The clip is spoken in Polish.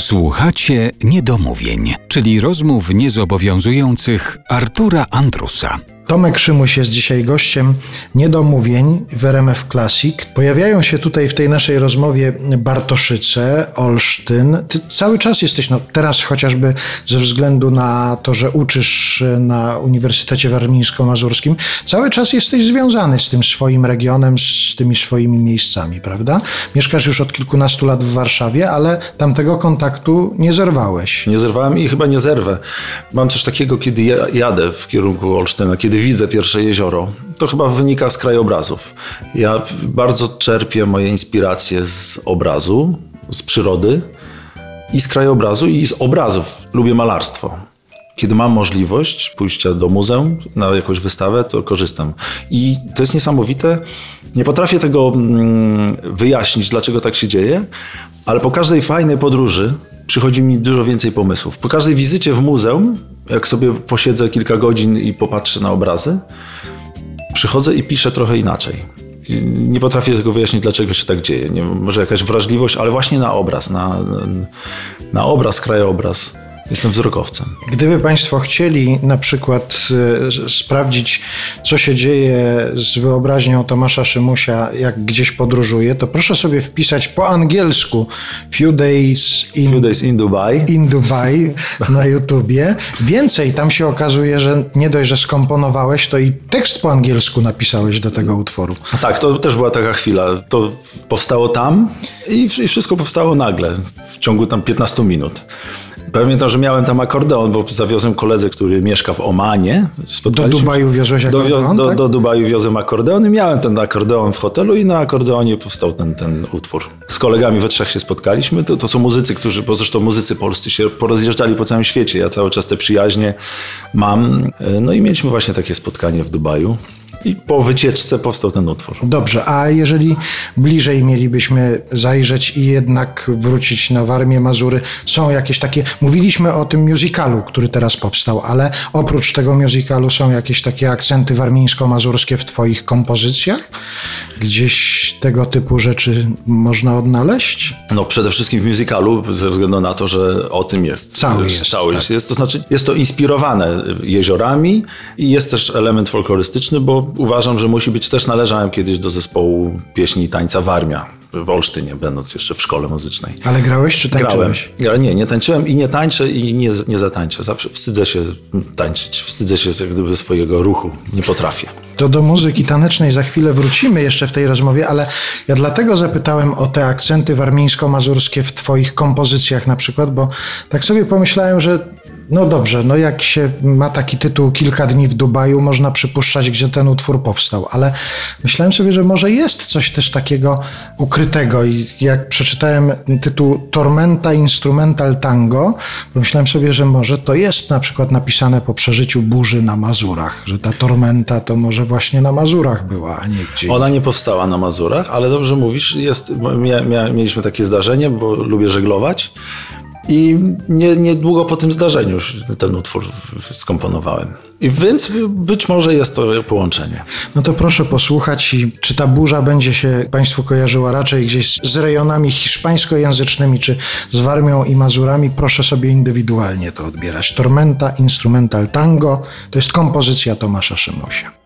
Słuchacie niedomówień, czyli rozmów niezobowiązujących Artura Andrusa. Tomek Szymuś jest dzisiaj gościem niedomówień w RMF Classic. Pojawiają się tutaj w tej naszej rozmowie Bartoszyce, Olsztyn. Ty cały czas jesteś, no teraz chociażby ze względu na to, że uczysz na Uniwersytecie Warmińsko-Mazurskim, cały czas jesteś związany z tym swoim regionem, z tymi swoimi miejscami, prawda? Mieszkasz już od kilkunastu lat w Warszawie, ale tamtego kontaktu nie zerwałeś. Nie zerwałem i chyba nie zerwę. Mam coś takiego, kiedy ja- jadę w kierunku Olsztyna, kiedy widzę pierwsze jezioro. To chyba wynika z krajobrazów. Ja bardzo czerpię moje inspiracje z obrazu, z przyrody i z krajobrazu i z obrazów. Lubię malarstwo. Kiedy mam możliwość pójścia do muzeum na jakąś wystawę, to korzystam. I to jest niesamowite. Nie potrafię tego mm, wyjaśnić, dlaczego tak się dzieje, ale po każdej fajnej podróży przychodzi mi dużo więcej pomysłów. Po każdej wizycie w muzeum, jak sobie posiedzę kilka godzin i popatrzę na obrazy, przychodzę i piszę trochę inaczej. Nie potrafię tego wyjaśnić, dlaczego się tak dzieje. Nie, może jakaś wrażliwość, ale właśnie na obraz, na, na obraz, krajobraz. Jestem wzrokowcem. Gdyby Państwo chcieli na przykład e, sprawdzić, co się dzieje z wyobraźnią Tomasza Szymusia, jak gdzieś podróżuje, to proszę sobie wpisać po angielsku Few Days in, Few days in Dubai. in Dubai na YouTubie. Więcej, tam się okazuje, że nie dość, że skomponowałeś, to i tekst po angielsku napisałeś do tego utworu. Tak, to też była taka chwila. To powstało tam i wsz- i wszystko powstało nagle, w ciągu tam 15 minut. Pamiętam, że miałem tam akordeon, bo zawiozłem koledze, który mieszka w Omanie. Do Dubaju wiozłeś do, akordeon, do, tak? do Dubaju wiozłem akordeon i miałem ten akordeon w hotelu i na akordeonie powstał ten, ten utwór. Z kolegami we trzech się spotkaliśmy. To, to są muzycy, którzy, bo zresztą muzycy polscy się porozjeżdżali po całym świecie. Ja cały czas te przyjaźnie mam. No i mieliśmy właśnie takie spotkanie w Dubaju. I po wycieczce powstał ten utwór. Dobrze, a jeżeli bliżej mielibyśmy zajrzeć i jednak wrócić na Warmię Mazury, są jakieś takie, mówiliśmy o tym musicalu, który teraz powstał, ale oprócz tego musicalu są jakieś takie akcenty warmińsko-mazurskie w twoich kompozycjach? Gdzieś tego typu rzeczy można odnaleźć? No przede wszystkim w musicalu, ze względu na to, że o tym jest. Cały jest, Cały tak. jest. To znaczy, jest to inspirowane jeziorami i jest też element folklorystyczny, bo uważam, że musi być, też należałem kiedyś do zespołu pieśni i tańca Warmia w Olsztynie, będąc jeszcze w szkole muzycznej. Ale grałeś czy Grałem. tańczyłeś? Ale nie, nie tańczyłem i nie tańczę i nie, nie zatańczę. Zawsze wstydzę się tańczyć, wstydzę się jak gdyby swojego ruchu. Nie potrafię. To do muzyki tanecznej za chwilę wrócimy jeszcze w tej rozmowie, ale ja dlatego zapytałem o te akcenty warmińsko-mazurskie w Twoich kompozycjach na przykład, bo tak sobie pomyślałem, że no dobrze, no jak się ma taki tytuł Kilka dni w Dubaju, można przypuszczać, gdzie ten utwór powstał, ale myślałem sobie, że może jest coś też takiego ukrytego i jak przeczytałem tytuł Tormenta Instrumental Tango, pomyślałem sobie, że może to jest na przykład napisane po przeżyciu burzy na Mazurach, że ta tormenta to może właśnie na Mazurach była, a nie gdzie. Ona nie powstała na Mazurach, ale dobrze mówisz, jest, mia, mia, mieliśmy takie zdarzenie, bo lubię żeglować i nie, niedługo po tym zdarzeniu już ten utwór skomponowałem. I więc być może jest to połączenie. No to proszę posłuchać i czy ta burza będzie się Państwu kojarzyła raczej gdzieś z rejonami hiszpańskojęzycznymi, czy z Warmią i Mazurami, proszę sobie indywidualnie to odbierać. Tormenta Instrumental Tango to jest kompozycja Tomasza Szymusia.